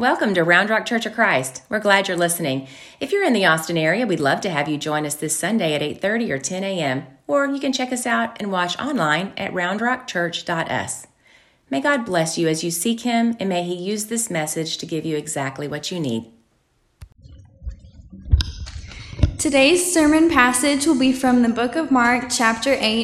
Welcome to Round Rock Church of Christ. We're glad you're listening. If you're in the Austin area, we'd love to have you join us this Sunday at 8:30 or 10 a.m. Or you can check us out and watch online at roundrockchurch.us. May God bless you as you seek Him, and may He use this message to give you exactly what you need. Today's sermon passage will be from the book of Mark, chapter 8,